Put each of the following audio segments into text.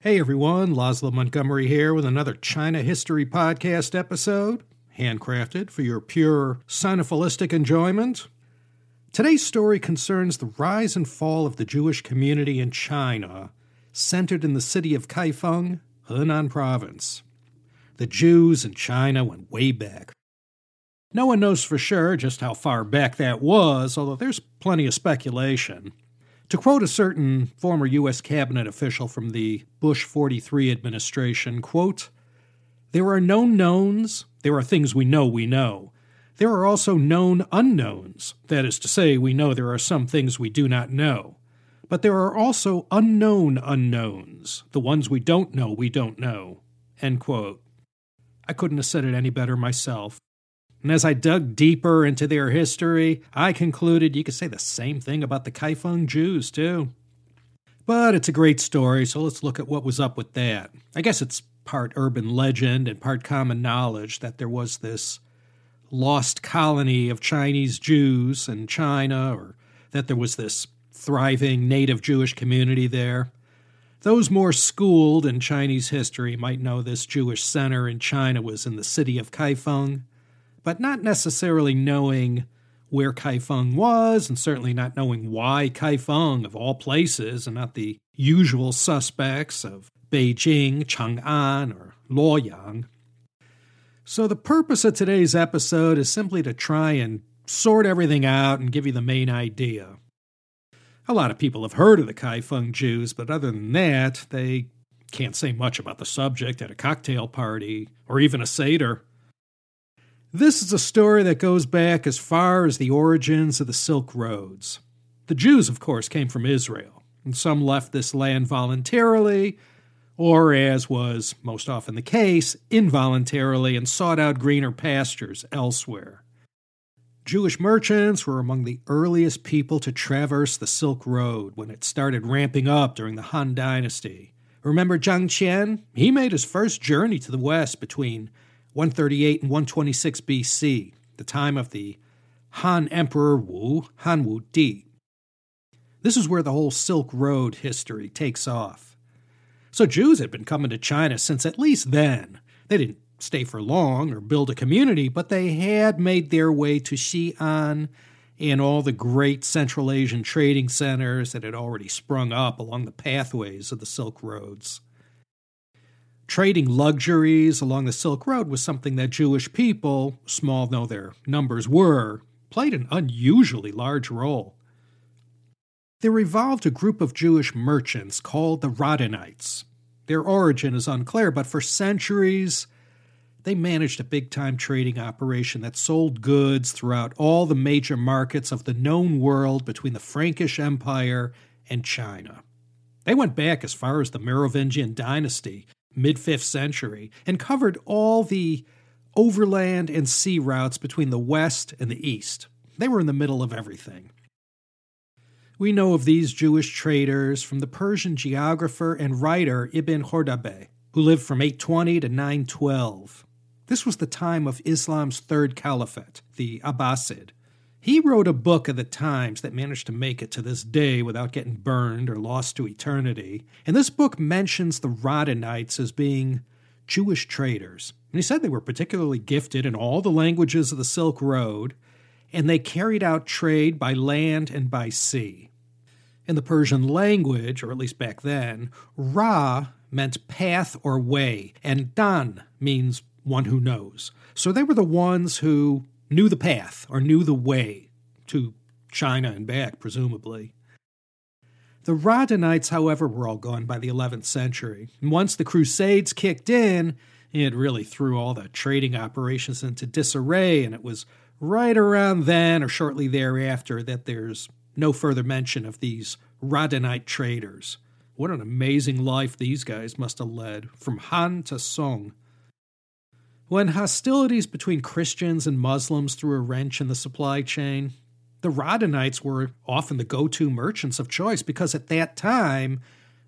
Hey everyone, Laszlo Montgomery here with another China History Podcast episode, handcrafted for your pure sinophilistic enjoyment. Today's story concerns the rise and fall of the Jewish community in China, centered in the city of Kaifeng, Henan Province. The Jews in China went way back. No one knows for sure just how far back that was, although there's plenty of speculation. To quote a certain former U.S. cabinet official from the Bush 43 administration, quote, There are known knowns, there are things we know we know. There are also known unknowns. That is to say, we know there are some things we do not know. But there are also unknown unknowns, the ones we don't know we don't know. End quote. I couldn't have said it any better myself. And as I dug deeper into their history, I concluded you could say the same thing about the Kaifeng Jews, too. But it's a great story, so let's look at what was up with that. I guess it's part urban legend and part common knowledge that there was this lost colony of Chinese Jews in China, or that there was this thriving native Jewish community there. Those more schooled in Chinese history might know this Jewish center in China was in the city of Kaifeng but not necessarily knowing where Kaifeng was, and certainly not knowing why Kaifeng, of all places, and not the usual suspects of Beijing, Chang'an, or Luoyang. So, the purpose of today's episode is simply to try and sort everything out and give you the main idea. A lot of people have heard of the Kaifeng Jews, but other than that, they can't say much about the subject at a cocktail party or even a Seder. This is a story that goes back as far as the origins of the Silk Roads. The Jews, of course, came from Israel, and some left this land voluntarily, or as was most often the case, involuntarily, and sought out greener pastures elsewhere. Jewish merchants were among the earliest people to traverse the Silk Road when it started ramping up during the Han Dynasty. Remember Zhang Qian? He made his first journey to the west between 138 and 126 BC, the time of the Han Emperor Wu, Han Wu Di. This is where the whole Silk Road history takes off. So Jews had been coming to China since at least then. They didn't stay for long or build a community, but they had made their way to Xi'an and all the great Central Asian trading centers that had already sprung up along the pathways of the Silk Roads. Trading luxuries along the Silk Road was something that Jewish people, small though their numbers were, played an unusually large role. There evolved a group of Jewish merchants called the Radhanites. Their origin is unclear, but for centuries, they managed a big time trading operation that sold goods throughout all the major markets of the known world between the Frankish Empire and China. They went back as far as the Merovingian dynasty mid 5th century, and covered all the overland and sea routes between the west and the east. They were in the middle of everything. We know of these Jewish traders from the Persian geographer and writer Ibn Khordadbeh, who lived from 820 to 912. This was the time of Islam's third caliphate, the Abbasid, he wrote a book of the times that managed to make it to this day without getting burned or lost to eternity. And this book mentions the Radhanites as being Jewish traders. And he said they were particularly gifted in all the languages of the Silk Road, and they carried out trade by land and by sea. In the Persian language, or at least back then, Ra meant path or way, and Dan means one who knows. So they were the ones who knew the path or knew the way to China and back, presumably. The Radhanites, however, were all gone by the 11th century. And once the Crusades kicked in, it really threw all the trading operations into disarray, and it was right around then or shortly thereafter that there's no further mention of these Radhanite traders. What an amazing life these guys must have led, from Han to Song. When hostilities between Christians and Muslims threw a wrench in the supply chain, the Radhanites were often the go to merchants of choice because at that time,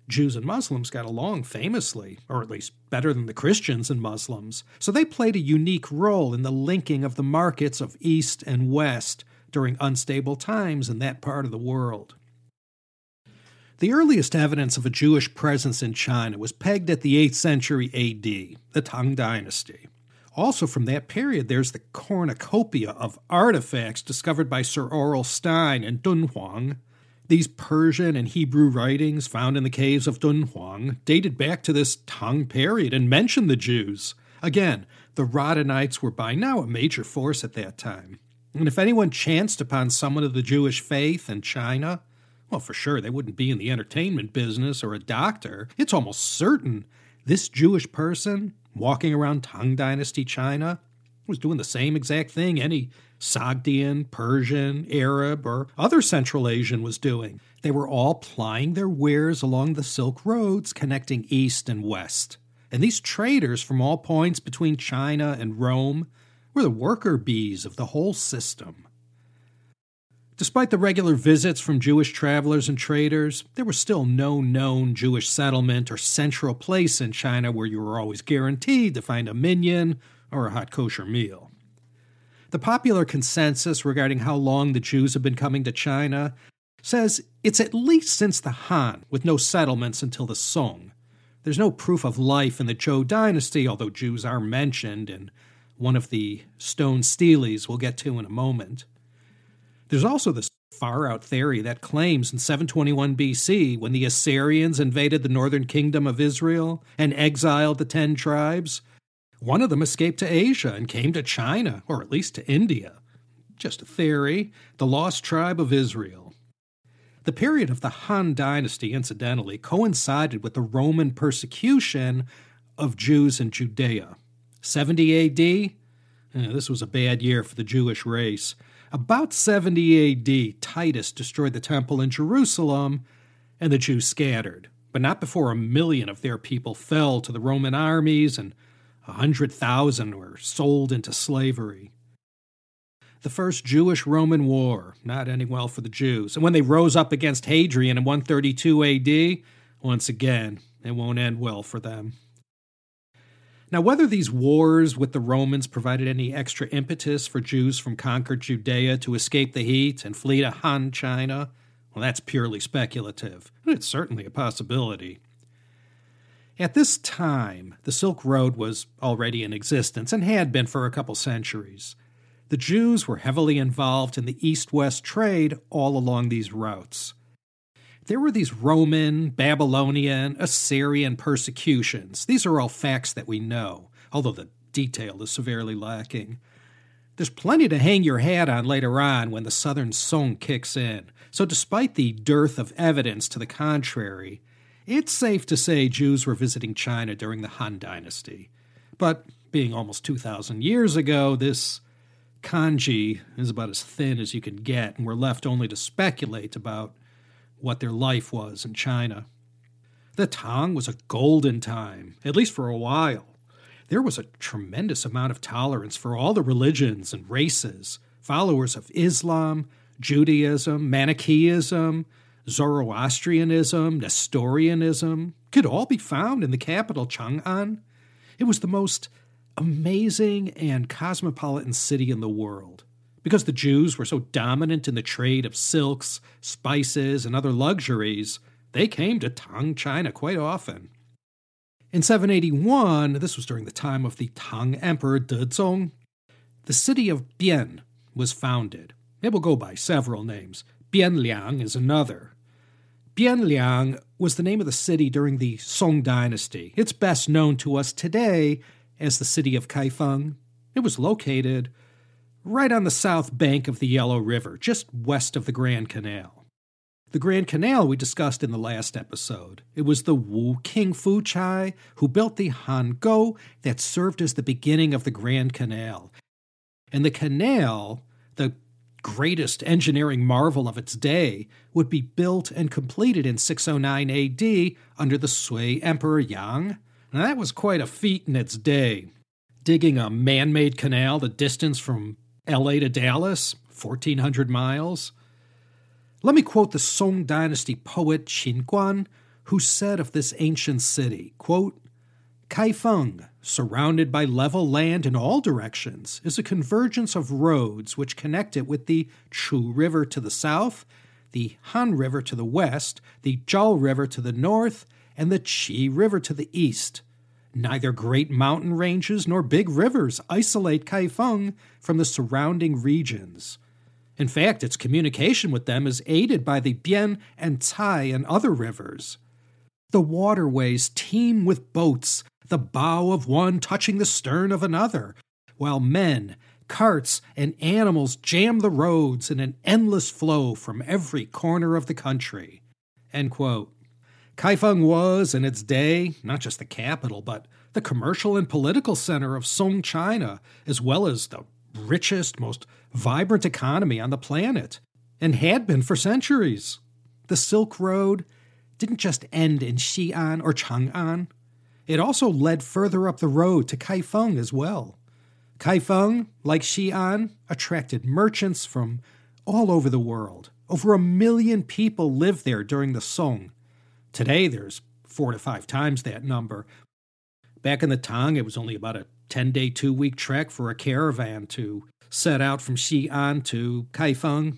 Jews and Muslims got along famously, or at least better than the Christians and Muslims. So they played a unique role in the linking of the markets of East and West during unstable times in that part of the world. The earliest evidence of a Jewish presence in China was pegged at the 8th century AD, the Tang Dynasty. Also, from that period, there's the cornucopia of artifacts discovered by Sir Aurel Stein and Dunhuang. These Persian and Hebrew writings found in the caves of Dunhuang dated back to this Tang period and mentioned the Jews. Again, the Radhanites were by now a major force at that time. And if anyone chanced upon someone of the Jewish faith in China, well, for sure, they wouldn't be in the entertainment business or a doctor. It's almost certain this Jewish person walking around Tang Dynasty China was doing the same exact thing any Sogdian, Persian, Arab, or other Central Asian was doing. They were all plying their wares along the Silk Roads connecting east and west. And these traders from all points between China and Rome were the worker bees of the whole system. Despite the regular visits from Jewish travelers and traders, there was still no known Jewish settlement or central place in China where you were always guaranteed to find a minyan or a hot kosher meal. The popular consensus regarding how long the Jews have been coming to China says it's at least since the Han, with no settlements until the Song. There's no proof of life in the Zhou dynasty, although Jews are mentioned in one of the stone steles we'll get to in a moment. There's also this far out theory that claims in 721 BC, when the Assyrians invaded the northern kingdom of Israel and exiled the ten tribes, one of them escaped to Asia and came to China, or at least to India. Just a theory, the lost tribe of Israel. The period of the Han dynasty, incidentally, coincided with the Roman persecution of Jews in Judea. 70 AD, eh, this was a bad year for the Jewish race. About 70 AD, Titus destroyed the temple in Jerusalem, and the Jews scattered. But not before a million of their people fell to the Roman armies and a hundred thousand were sold into slavery. The first Jewish Roman war, not ending well for the Jews. And when they rose up against Hadrian in 132 AD, once again, it won't end well for them. Now, whether these wars with the Romans provided any extra impetus for Jews from conquered Judea to escape the heat and flee to Han China, well, that's purely speculative. It's certainly a possibility. At this time, the Silk Road was already in existence and had been for a couple centuries. The Jews were heavily involved in the east west trade all along these routes there were these Roman, Babylonian, Assyrian persecutions. These are all facts that we know, although the detail is severely lacking. There's plenty to hang your hat on later on when the Southern Song kicks in, so despite the dearth of evidence to the contrary, it's safe to say Jews were visiting China during the Han Dynasty. But being almost 2,000 years ago, this kanji is about as thin as you can get, and we're left only to speculate about what their life was in China. The Tang was a golden time, at least for a while. There was a tremendous amount of tolerance for all the religions and races, followers of Islam, Judaism, Manichaeism, Zoroastrianism, Nestorianism, could all be found in the capital Chang'an. It was the most amazing and cosmopolitan city in the world. Because the Jews were so dominant in the trade of silks, spices, and other luxuries, they came to Tang China quite often. In 781, this was during the time of the Tang Emperor Dezong, the city of Bian was founded. It will go by several names. Bianliang is another. Bianliang was the name of the city during the Song dynasty. It's best known to us today as the city of Kaifeng. It was located right on the south bank of the Yellow River, just west of the Grand Canal. The Grand Canal we discussed in the last episode. It was the Wu King Fu Chai who built the Han Gou that served as the beginning of the Grand Canal. And the canal, the greatest engineering marvel of its day, would be built and completed in 609 AD under the Sui Emperor Yang. Now, that was quite a feat in its day. Digging a man made canal the distance from LA to Dallas, 1,400 miles. Let me quote the Song Dynasty poet Qin Guan, who said of this ancient city, quote, Kaifeng, surrounded by level land in all directions, is a convergence of roads which connect it with the Chu River to the south, the Han River to the west, the Zhao River to the north, and the Qi River to the east. Neither great mountain ranges nor big rivers isolate Kaifeng from the surrounding regions. In fact, its communication with them is aided by the Bian and Tai and other rivers. The waterways teem with boats, the bow of one touching the stern of another, while men, carts, and animals jam the roads in an endless flow from every corner of the country. Kaifeng was, in its day, not just the capital, but the commercial and political center of Song China, as well as the richest, most vibrant economy on the planet, and had been for centuries. The Silk Road didn't just end in Xi'an or Chang'an, it also led further up the road to Kaifeng as well. Kaifeng, like Xi'an, attracted merchants from all over the world. Over a million people lived there during the Song. Today, there's four to five times that number. Back in the Tang, it was only about a 10 day, two week trek for a caravan to set out from Xi'an to Kaifeng.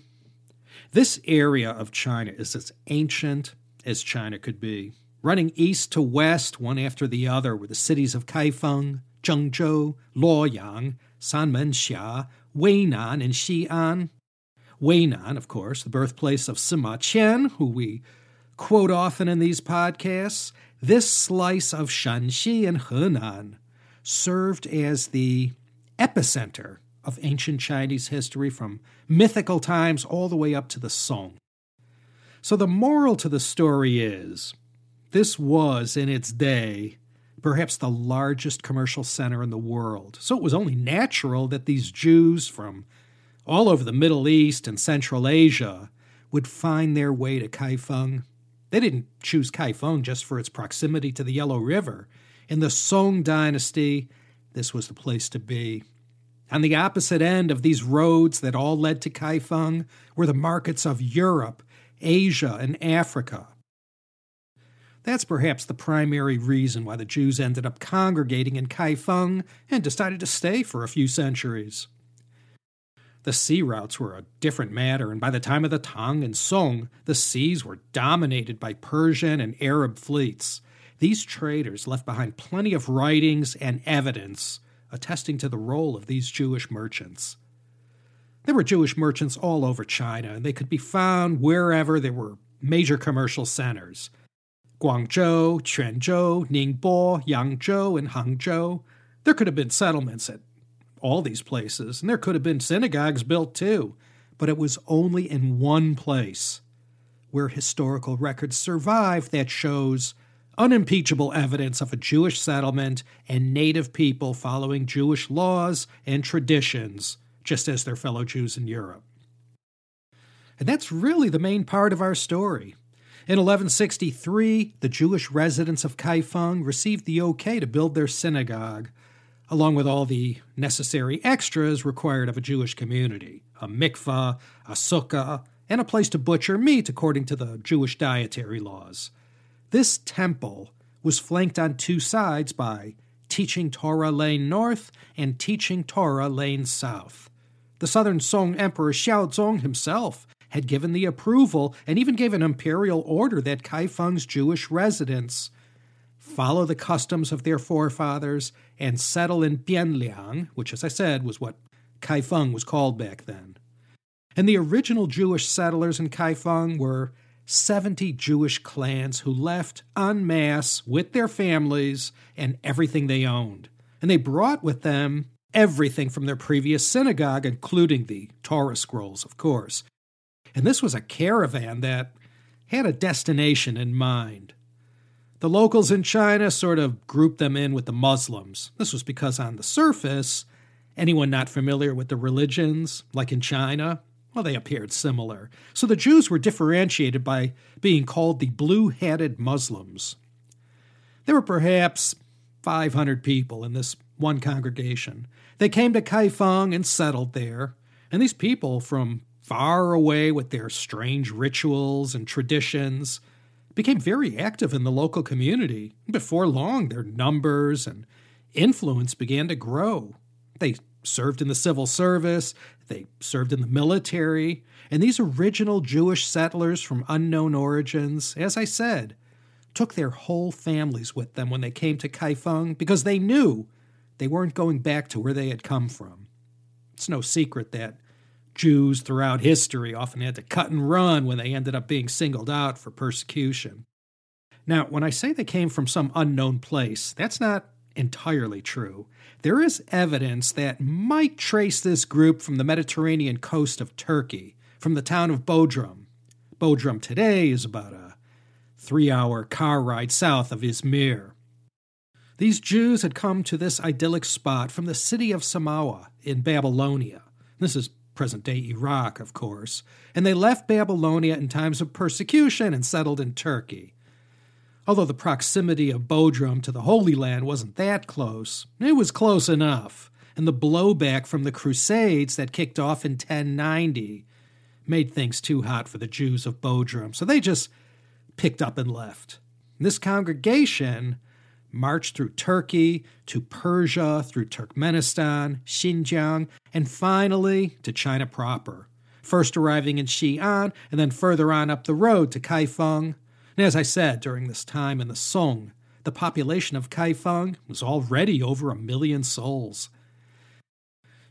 This area of China is as ancient as China could be. Running east to west, one after the other, were the cities of Kaifeng, Zhengzhou, Luoyang, Sanmenxia, Weinan, and Xi'an. Weinan, of course, the birthplace of Sima Qian, who we quote often in these podcasts. This slice of Shanxi and Henan served as the epicenter of ancient Chinese history from mythical times all the way up to the Song. So the moral to the story is this was, in its day, perhaps the largest commercial center in the world. So it was only natural that these Jews from all over the Middle East and Central Asia would find their way to Kaifeng. They didn't choose Kaifeng just for its proximity to the Yellow River. In the Song dynasty, this was the place to be. On the opposite end of these roads that all led to Kaifeng were the markets of Europe, Asia, and Africa. That's perhaps the primary reason why the Jews ended up congregating in Kaifeng and decided to stay for a few centuries. The sea routes were a different matter, and by the time of the Tang and Song, the seas were dominated by Persian and Arab fleets. These traders left behind plenty of writings and evidence attesting to the role of these Jewish merchants. There were Jewish merchants all over China, and they could be found wherever there were major commercial centers. Guangzhou, Quanzhou, Ningbo, Yangzhou, and Hangzhou. There could have been settlements at all these places, and there could have been synagogues built too, but it was only in one place where historical records survive that shows unimpeachable evidence of a Jewish settlement and native people following Jewish laws and traditions, just as their fellow Jews in Europe. And that's really the main part of our story. In 1163, the Jewish residents of Kaifeng received the okay to build their synagogue, along with all the necessary extras required of a Jewish community a mikvah, a sukkah, and a place to butcher meat according to the Jewish dietary laws. This temple was flanked on two sides by Teaching Torah Lane North and Teaching Torah Lane South. The southern Song Emperor Xiaozong himself had given the approval and even gave an imperial order that Kaifeng's Jewish residents follow the customs of their forefathers and settle in Bianliang, which, as I said, was what Kaifeng was called back then. And the original Jewish settlers in Kaifeng were 70 Jewish clans who left en masse with their families and everything they owned. And they brought with them everything from their previous synagogue, including the Torah scrolls, of course, and this was a caravan that had a destination in mind. The locals in China sort of grouped them in with the Muslims. This was because, on the surface, anyone not familiar with the religions, like in China, well, they appeared similar. So the Jews were differentiated by being called the blue hatted Muslims. There were perhaps 500 people in this one congregation. They came to Kaifeng and settled there, and these people from far away with their strange rituals and traditions, became very active in the local community. Before long, their numbers and influence began to grow. They served in the civil service, they served in the military, and these original Jewish settlers from unknown origins, as I said, took their whole families with them when they came to Kaifeng because they knew they weren't going back to where they had come from. It's no secret that Jews throughout history often had to cut and run when they ended up being singled out for persecution. Now, when I say they came from some unknown place, that's not entirely true. There is evidence that might trace this group from the Mediterranean coast of Turkey, from the town of Bodrum. Bodrum today is about a three hour car ride south of Izmir. These Jews had come to this idyllic spot from the city of Samawa in Babylonia. This is present day Iraq, of course, and they left Babylonia in times of persecution and settled in Turkey. Although the proximity of Bodrum to the Holy Land wasn't that close, it was close enough, and the blowback from the Crusades that kicked off in 1090 made things too hot for the Jews of Bodrum, so they just picked up and left. This congregation marched through Turkey, to Persia, through Turkmenistan, Xinjiang, and finally to China proper, first arriving in Xi'an and then further on up the road to Kaifeng. And as I said, during this time in the Song, the population of Kaifeng was already over a million souls.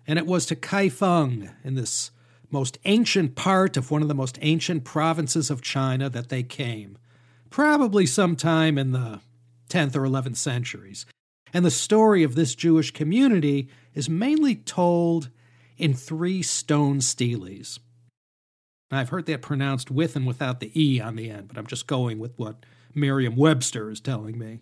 And it was to Kaifeng, in this most ancient part of one of the most ancient provinces of China, that they came, probably sometime in the 10th or 11th centuries. And the story of this Jewish community is mainly told in three stone steles. I've heard that pronounced with and without the E on the end, but I'm just going with what Merriam Webster is telling me.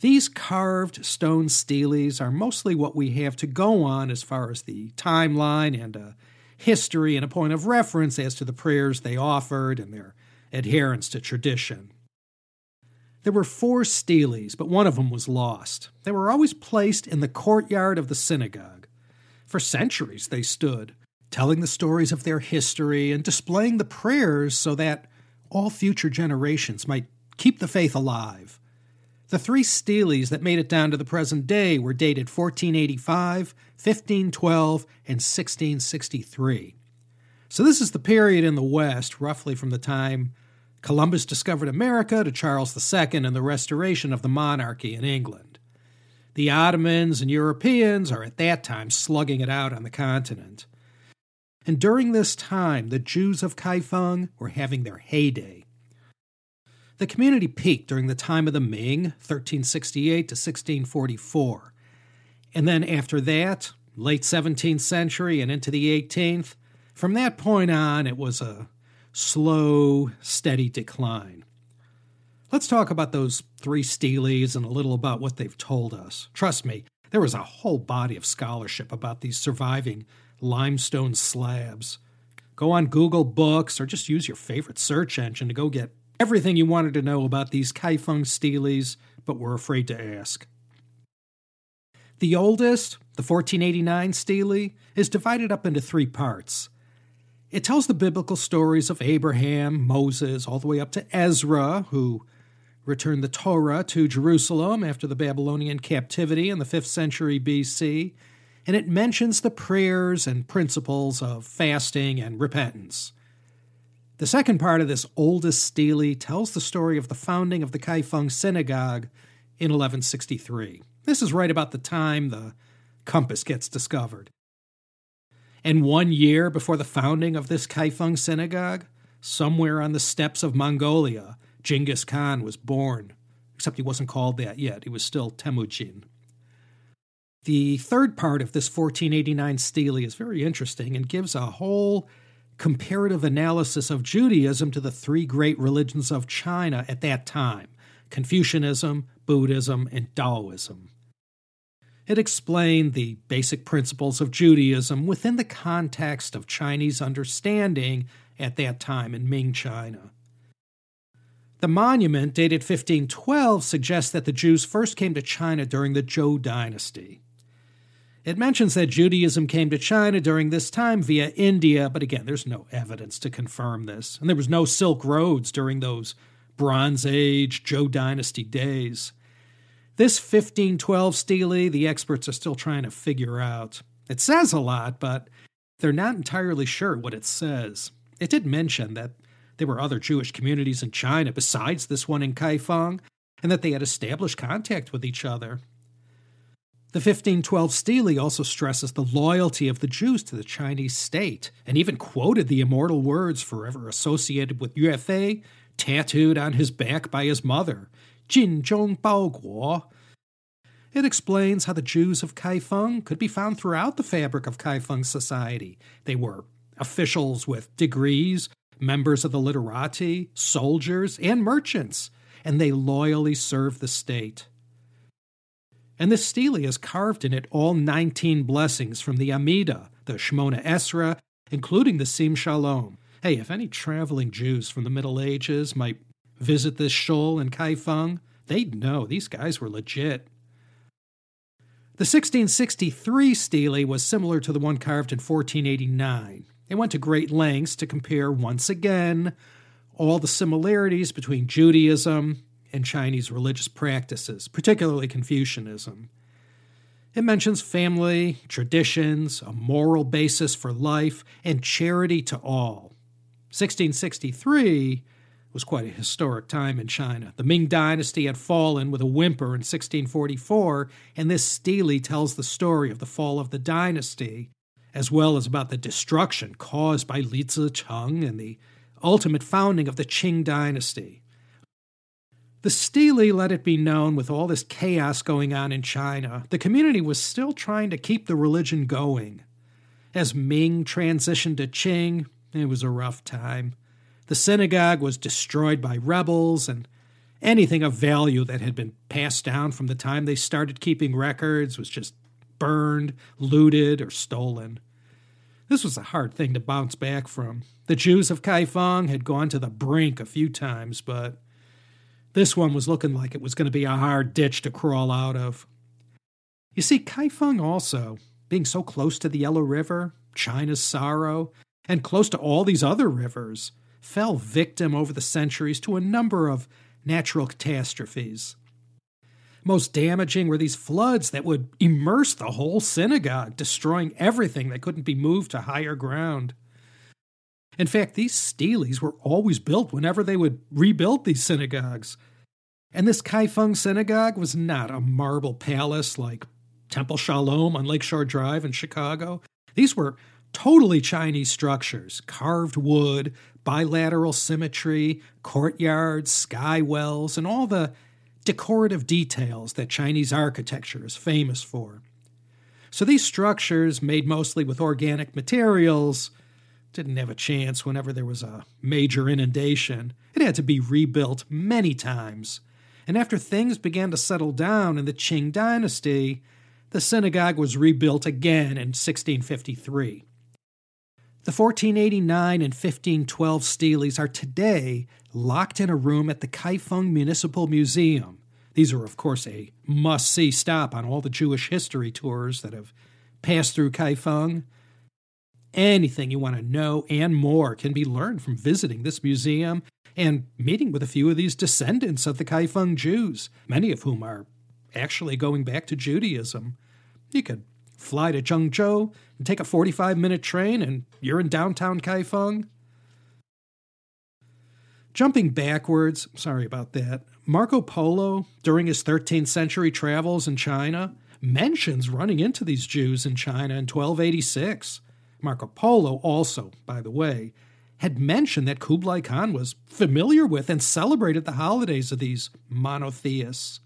These carved stone steles are mostly what we have to go on as far as the timeline and a history and a point of reference as to the prayers they offered and their adherence to tradition. There were four steles, but one of them was lost. They were always placed in the courtyard of the synagogue. For centuries they stood, telling the stories of their history and displaying the prayers so that all future generations might keep the faith alive. The three steles that made it down to the present day were dated 1485, 1512, and 1663. So, this is the period in the West, roughly from the time Columbus discovered America to Charles II and the restoration of the monarchy in England. The Ottomans and Europeans are at that time slugging it out on the continent. And during this time, the Jews of Kaifeng were having their heyday. The community peaked during the time of the Ming, 1368 to 1644. And then after that, late 17th century and into the 18th, from that point on, it was a slow, steady decline. Let's talk about those three steles and a little about what they've told us. Trust me, there is a whole body of scholarship about these surviving limestone slabs. Go on Google Books or just use your favorite search engine to go get everything you wanted to know about these Kaifeng steles, but were afraid to ask. The oldest, the 1489 stele, is divided up into three parts. It tells the biblical stories of Abraham, Moses, all the way up to Ezra, who returned the Torah to Jerusalem after the Babylonian captivity in the 5th century BC, and it mentions the prayers and principles of fasting and repentance. The second part of this oldest stele tells the story of the founding of the Kaifeng Synagogue in 1163. This is right about the time the compass gets discovered. And one year before the founding of this Kaifeng synagogue, somewhere on the steppes of Mongolia, Genghis Khan was born. Except he wasn't called that yet, he was still Temujin. The third part of this 1489 stele is very interesting and gives a whole comparative analysis of Judaism to the three great religions of China at that time Confucianism, Buddhism, and Taoism. It explained the basic principles of Judaism within the context of Chinese understanding at that time in Ming China. The monument, dated 1512, suggests that the Jews first came to China during the Zhou dynasty. It mentions that Judaism came to China during this time via India, but again, there's no evidence to confirm this. And there was no Silk Roads during those Bronze Age, Zhou dynasty days. This 1512 stele, the experts are still trying to figure out. It says a lot, but they're not entirely sure what it says. It did mention that there were other Jewish communities in China besides this one in Kaifeng, and that they had established contact with each other. The 1512 stele also stresses the loyalty of the Jews to the Chinese state, and even quoted the immortal words forever associated with Fei, tattooed on his back by his mother, Jing Zhong Bao Guo. It explains how the Jews of Kaifeng could be found throughout the fabric of Kaifeng society. They were officials with degrees, members of the literati, soldiers, and merchants, and they loyally served the state. And this stele has carved in it all 19 blessings from the Amida, the Shemona Esra, including the Sim Shalom. Hey, if any traveling Jews from the Middle Ages might visit this shul in Kaifeng, they'd know these guys were legit. The 1663 stele was similar to the one carved in 1489. They went to great lengths to compare once again all the similarities between Judaism and Chinese religious practices, particularly Confucianism. It mentions family, traditions, a moral basis for life, and charity to all. 1663 was quite a historic time in China. The Ming Dynasty had fallen with a whimper in 1644, and this stele tells the story of the fall of the dynasty, as well as about the destruction caused by Li Zicheng and the ultimate founding of the Qing dynasty. The stele let it be known with all this chaos going on in China, the community was still trying to keep the religion going. As Ming transitioned to Qing, it was a rough time. The synagogue was destroyed by rebels, and anything of value that had been passed down from the time they started keeping records was just burned, looted, or stolen. This was a hard thing to bounce back from. The Jews of Kaifeng had gone to the brink a few times, but this one was looking like it was going to be a hard ditch to crawl out of. You see, Kaifeng also, being so close to the Yellow River, China's sorrow, and close to all these other rivers, fell victim over the centuries to a number of natural catastrophes. Most damaging were these floods that would immerse the whole synagogue, destroying everything that couldn't be moved to higher ground. In fact, these steles were always built whenever they would rebuild these synagogues. And this Kaifeng synagogue was not a marble palace like Temple Shalom on Lakeshore Drive in Chicago. These were totally Chinese structures carved wood, bilateral symmetry, courtyards, sky wells, and all the decorative details that Chinese architecture is famous for. So these structures, made mostly with organic materials, didn't have a chance whenever there was a major inundation. It had to be rebuilt many times. And after things began to settle down in the Qing dynasty, the synagogue was rebuilt again in 1653. The 1489 and 1512 steles are today locked in a room at the Kaifeng Municipal Museum. These are, of course, a must see stop on all the Jewish history tours that have passed through Kaifeng. Anything you want to know and more can be learned from visiting this museum and meeting with a few of these descendants of the Kaifeng Jews, many of whom are actually going back to Judaism. You could fly to Zhengzhou and take a 45 minute train, and you're in downtown Kaifeng. Jumping backwards, sorry about that, Marco Polo, during his 13th century travels in China, mentions running into these Jews in China in 1286. Marco Polo also, by the way, had mentioned that Kublai Khan was familiar with and celebrated the holidays of these monotheists.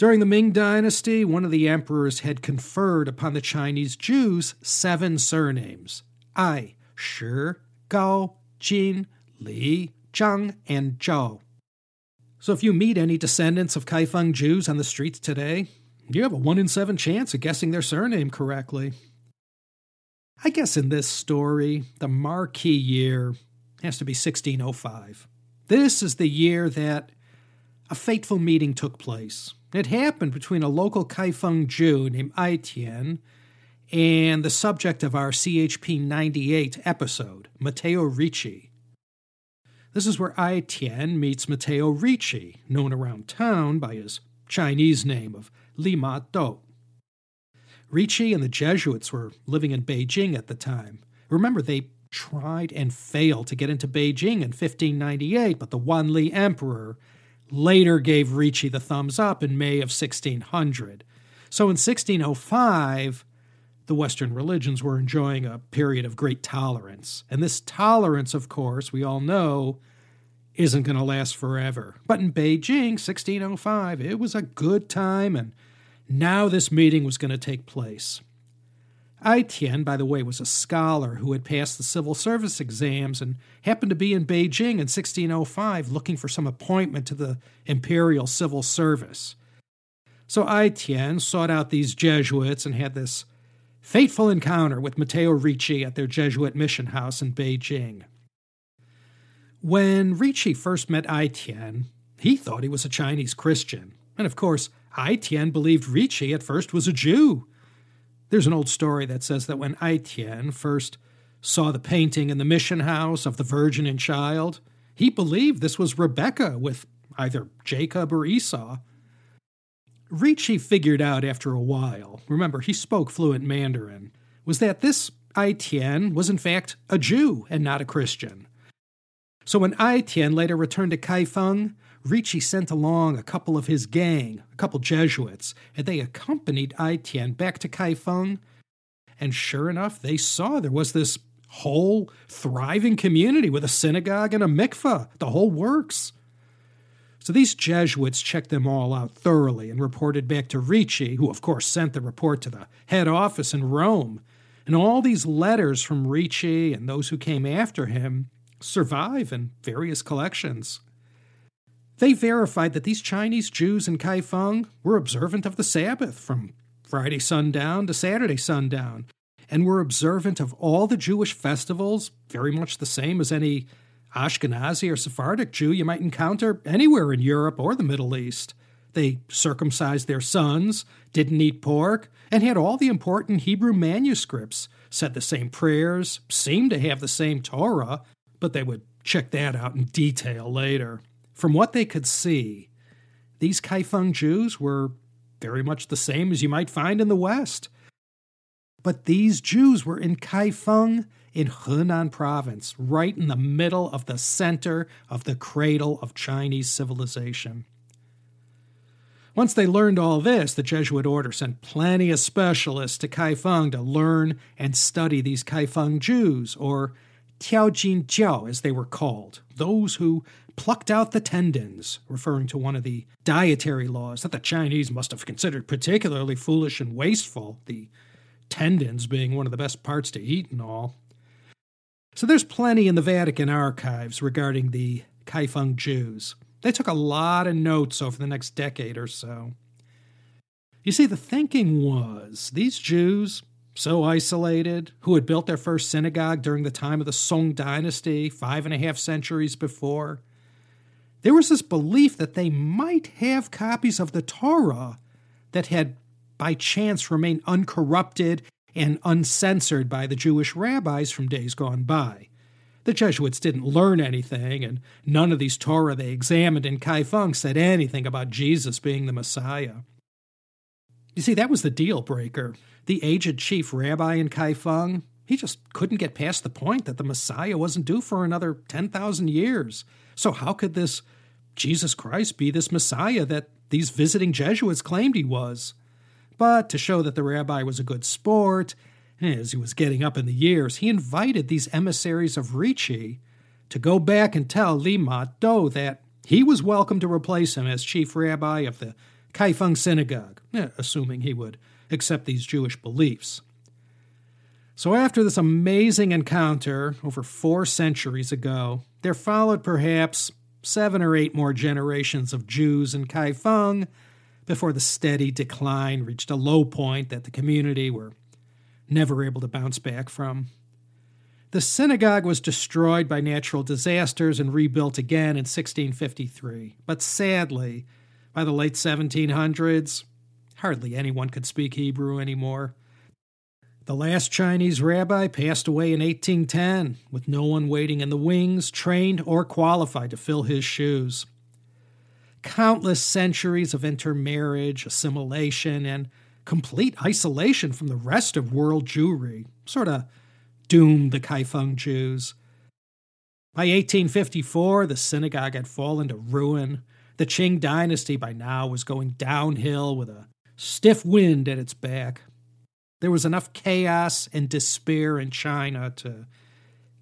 During the Ming Dynasty, one of the emperors had conferred upon the Chinese Jews seven surnames Ai, Shi, Gao, Jin, Li, Zhang, and Zhao. So if you meet any descendants of Kaifeng Jews on the streets today, you have a 1 in 7 chance of guessing their surname correctly. I guess in this story, the marquee year has to be 1605. This is the year that a fateful meeting took place. It happened between a local Kaifeng Jew named Ai Tian and the subject of our CHP 98 episode, Matteo Ricci. This is where Ai Tian meets Matteo Ricci, known around town by his Chinese name of Li Ma Do. Ricci and the Jesuits were living in Beijing at the time. Remember, they tried and failed to get into Beijing in 1598, but the Wanli Emperor later gave Ricci the thumbs up in May of 1600. So in 1605, the Western religions were enjoying a period of great tolerance. And this tolerance, of course, we all know, isn't going to last forever. But in Beijing, 1605, it was a good time, and now this meeting was going to take place. Ai Tian, by the way, was a scholar who had passed the civil service exams and happened to be in Beijing in 1605 looking for some appointment to the imperial civil service. So Ai Tian sought out these Jesuits and had this fateful encounter with Matteo Ricci at their Jesuit mission house in Beijing. When Ricci first met Ai Tian, he thought he was a Chinese Christian. And of course, Ai Tian believed Ricci at first was a Jew. There's an old story that says that when Ai Tian first saw the painting in the mission house of the Virgin and Child, he believed this was Rebecca with either Jacob or Esau. Ricci figured out after a while, remember, he spoke fluent Mandarin, was that this Ai Tian was in fact a Jew and not a Christian. So when Ai Tian later returned to Kaifeng, Ricci sent along a couple of his gang, a couple Jesuits, and they accompanied Ai Tian back to Kaifeng. And sure enough, they saw there was this whole thriving community with a synagogue and a mikveh, the whole works. So these Jesuits checked them all out thoroughly and reported back to Ricci, who of course sent the report to the head office in Rome. And all these letters from Ricci and those who came after him survive in various collections. They verified that these Chinese Jews in Kaifeng were observant of the Sabbath from Friday sundown to Saturday sundown, and were observant of all the Jewish festivals, very much the same as any Ashkenazi or Sephardic Jew you might encounter anywhere in Europe or the Middle East. They circumcised their sons, didn't eat pork, and had all the important Hebrew manuscripts, said the same prayers, seemed to have the same Torah, but they would check that out in detail later. From what they could see, these Kaifeng Jews were very much the same as you might find in the West. But these Jews were in Kaifeng in Henan province, right in the middle of the center of the cradle of Chinese civilization. Once they learned all this, the Jesuit order sent plenty of specialists to Kaifeng to learn and study these Kaifeng Jews, or Tiaojin Jiao as they were called, those who plucked out the tendons, referring to one of the dietary laws that the Chinese must have considered particularly foolish and wasteful, the tendons being one of the best parts to eat and all. So there's plenty in the Vatican archives regarding the Kaifeng Jews. They took a lot of notes over the next decade or so. You see, the thinking was these Jews, so isolated, who had built their first synagogue during the time of the Song dynasty, five and a half centuries before, there was this belief that they might have copies of the Torah that had by chance remained uncorrupted and uncensored by the Jewish rabbis from days gone by. The Jesuits didn't learn anything, and none of these Torah they examined in Kaifeng said anything about Jesus being the Messiah. You see, that was the deal breaker. The aged chief rabbi in Kaifeng, he just couldn't get past the point that the Messiah wasn't due for another 10,000 years. So, how could this Jesus Christ be this Messiah that these visiting Jesuits claimed he was? But to show that the rabbi was a good sport, as he was getting up in the years, he invited these emissaries of Ricci to go back and tell Li Ma Do that he was welcome to replace him as chief rabbi of the Kaifeng synagogue, eh, assuming he would accept these Jewish beliefs. So, after this amazing encounter over four centuries ago, there followed perhaps seven or eight more generations of Jews in Kaifeng before the steady decline reached a low point that the community were never able to bounce back from. The synagogue was destroyed by natural disasters and rebuilt again in 1653, but sadly, by the late 1700s, hardly anyone could speak Hebrew anymore. The last Chinese rabbi passed away in 1810, with no one waiting in the wings, trained or qualified to fill his shoes. Countless centuries of intermarriage, assimilation, and complete isolation from the rest of world Jewry, sort of doomed the Kaifeng Jews. By 1854, the synagogue had fallen to ruin. The Qing dynasty by now was going downhill with a stiff wind at its back. There was enough chaos and despair in China to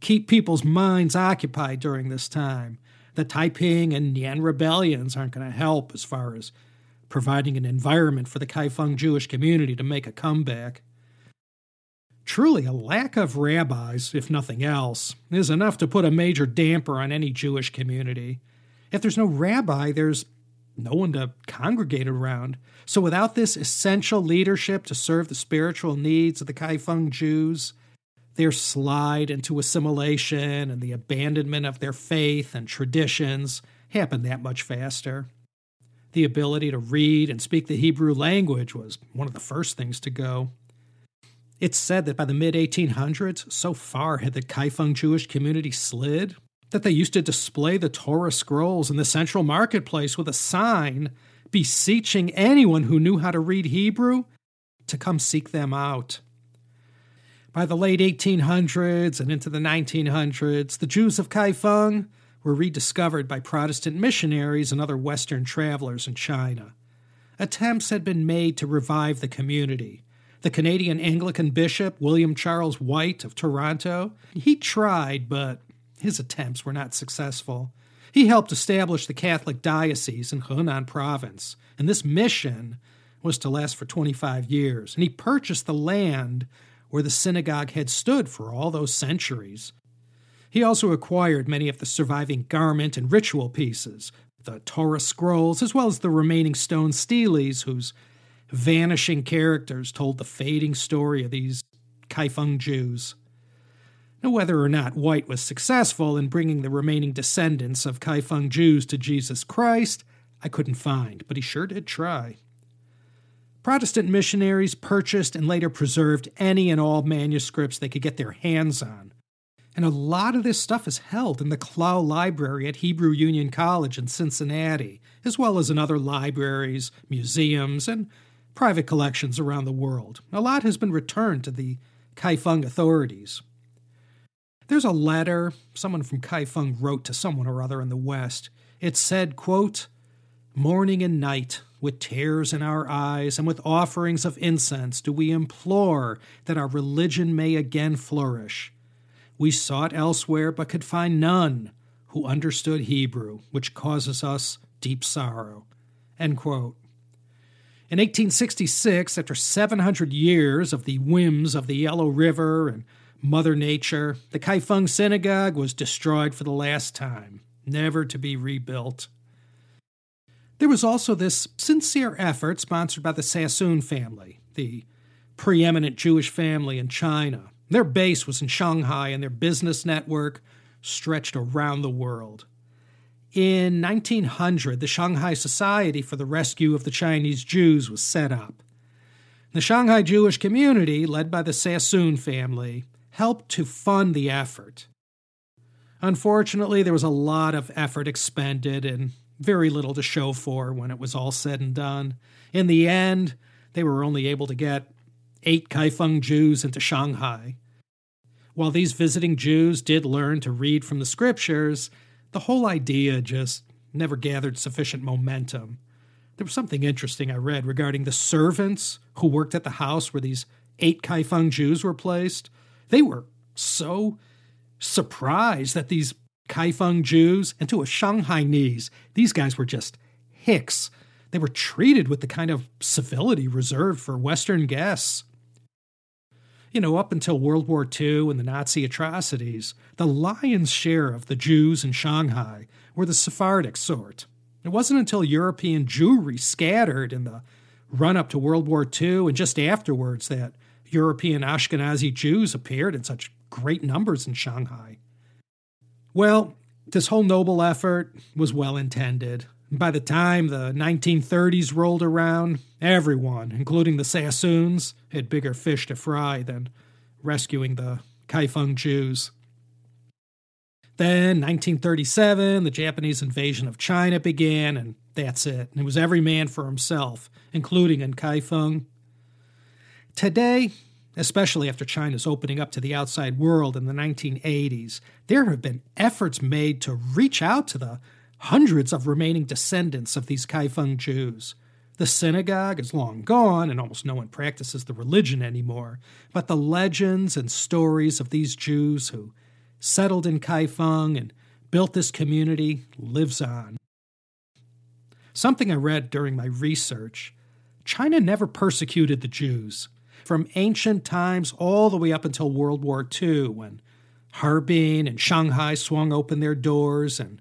keep people's minds occupied during this time. The Taiping and Nian rebellions aren't going to help as far as providing an environment for the Kaifeng Jewish community to make a comeback. Truly, a lack of rabbis, if nothing else, is enough to put a major damper on any Jewish community. If there's no rabbi, there's no one to congregate around. So, without this essential leadership to serve the spiritual needs of the Kaifeng Jews, their slide into assimilation and the abandonment of their faith and traditions happened that much faster. The ability to read and speak the Hebrew language was one of the first things to go. It's said that by the mid 1800s, so far had the Kaifeng Jewish community slid that they used to display the Torah scrolls in the central marketplace with a sign beseeching anyone who knew how to read Hebrew to come seek them out. By the late 1800s and into the 1900s, the Jews of Kaifeng were rediscovered by Protestant missionaries and other Western travelers in China. Attempts had been made to revive the community. The Canadian Anglican bishop, William Charles White of Toronto, he tried, but his attempts were not successful. He helped establish the Catholic diocese in Henan province, and this mission was to last for 25 years. And he purchased the land where the synagogue had stood for all those centuries. He also acquired many of the surviving garment and ritual pieces, the Torah scrolls, as well as the remaining stone steles whose vanishing characters told the fading story of these Kaifeng Jews. Now, whether or not White was successful in bringing the remaining descendants of Kaifeng Jews to Jesus Christ, I couldn't find, but he sure did try. Protestant missionaries purchased and later preserved any and all manuscripts they could get their hands on. And a lot of this stuff is held in the Klau Library at Hebrew Union College in Cincinnati, as well as in other libraries, museums, and private collections around the world. A lot has been returned to the Kaifeng authorities. There's a letter someone from Kaifeng wrote to someone or other in the West. It said, quote, Morning and night, with tears in our eyes and with offerings of incense, do we implore that our religion may again flourish. We sought elsewhere, but could find none who understood Hebrew, which causes us deep sorrow. End quote. In 1866, after 700 years of the whims of the Yellow River and Mother Nature, the Kaifeng Synagogue was destroyed for the last time, never to be rebuilt. There was also this sincere effort sponsored by the Sassoon family, the preeminent Jewish family in China. Their base was in Shanghai, and their business network stretched around the world. In 1900, the Shanghai Society for the Rescue of the Chinese Jews was set up. The Shanghai Jewish community, led by the Sassoon family, helped to fund the effort. Unfortunately, there was a lot of effort expended and very little to show for when it was all said and done. In the end, they were only able to get eight Kaifeng Jews into Shanghai. While these visiting Jews did learn to read from the scriptures, the whole idea just never gathered sufficient momentum. There was something interesting I read regarding the servants who worked at the house where these eight Kaifeng Jews were placed. They were so surprised that these Kaifeng Jews, and to a Shanghainese, these guys were just hicks. They were treated with the kind of civility reserved for Western guests. You know, up until World War II and the Nazi atrocities, the lion's share of the Jews in Shanghai were the Sephardic sort. It wasn't until European Jewry scattered in the run up to World War II and just afterwards that European Ashkenazi Jews appeared in such great numbers in Shanghai. Well, this whole noble effort was well intended. By the time the 1930s rolled around, everyone, including the Sassoons, had bigger fish to fry than rescuing the Kaifeng Jews. Then, 1937, the Japanese invasion of China began, and that's it. it was every man for himself, including in Kaifeng. Today, especially after China's opening up to the outside world in the 1980s, there have been efforts made to reach out to the hundreds of remaining descendants of these Kaifeng Jews. The synagogue is long gone, and almost no one practices the religion anymore, but the legends and stories of these Jews who settled in Kaifeng and built this community lives on. Something I read during my research China never persecuted the Jews. From ancient times all the way up until World War II, when Harbin and Shanghai swung open their doors and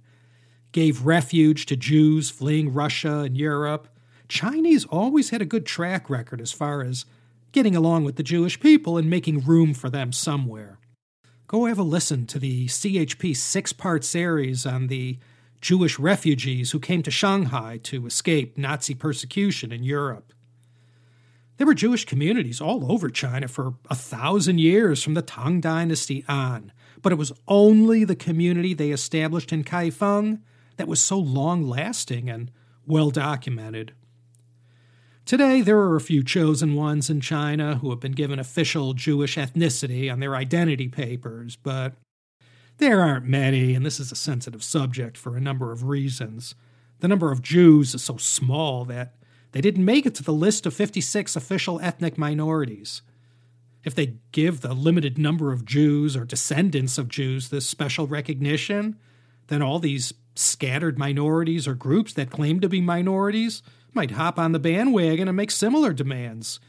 gave refuge to Jews fleeing Russia and Europe, Chinese always had a good track record as far as getting along with the Jewish people and making room for them somewhere. Go have a listen to the CHP six part series on the Jewish refugees who came to Shanghai to escape Nazi persecution in Europe. There were Jewish communities all over China for a thousand years from the Tang Dynasty on, but it was only the community they established in Kaifeng that was so long lasting and well documented. Today, there are a few chosen ones in China who have been given official Jewish ethnicity on their identity papers, but there aren't many, and this is a sensitive subject for a number of reasons. The number of Jews is so small that they didn't make it to the list of 56 official ethnic minorities. If they give the limited number of Jews or descendants of Jews this special recognition, then all these scattered minorities or groups that claim to be minorities might hop on the bandwagon and make similar demands.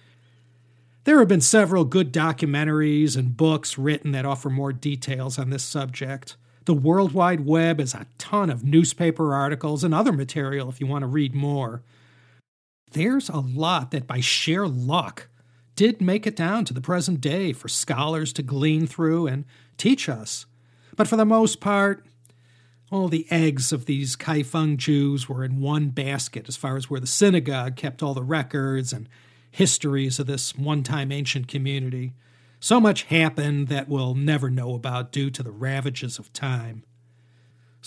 There have been several good documentaries and books written that offer more details on this subject. The World Wide Web has a ton of newspaper articles and other material if you want to read more. There's a lot that, by sheer luck, did make it down to the present day for scholars to glean through and teach us. But for the most part, all the eggs of these Kaifeng Jews were in one basket as far as where the synagogue kept all the records and histories of this one time ancient community. So much happened that we'll never know about due to the ravages of time.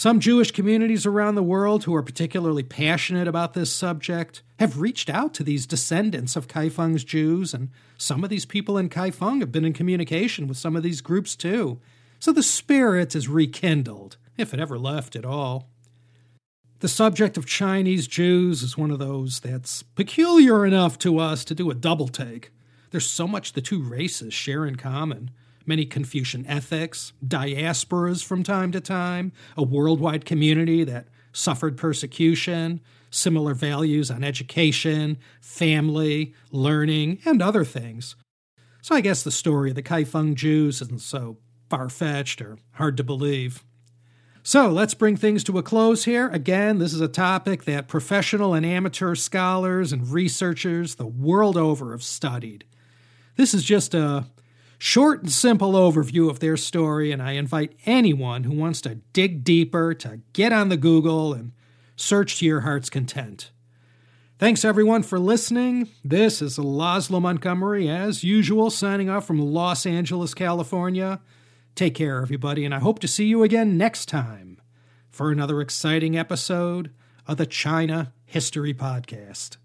Some Jewish communities around the world who are particularly passionate about this subject have reached out to these descendants of Kaifeng's Jews, and some of these people in Kaifeng have been in communication with some of these groups too. So the spirit is rekindled if it ever left at all. The subject of Chinese Jews is one of those that's peculiar enough to us to do a double take. There's so much the two races share in common many Confucian ethics, diasporas from time to time, a worldwide community that suffered persecution, similar values on education, family, learning, and other things. So I guess the story of the Kaifeng Jews isn't so far fetched or hard to believe. So let's bring things to a close here. Again, this is a topic that professional and amateur scholars and researchers the world over have studied. This is just a short and simple overview of their story, and I invite anyone who wants to dig deeper to get on the Google and search to your heart's content. Thanks everyone for listening. This is Laszlo Montgomery, as usual, signing off from Los Angeles, California. Take care, everybody, and I hope to see you again next time for another exciting episode of the China History Podcast.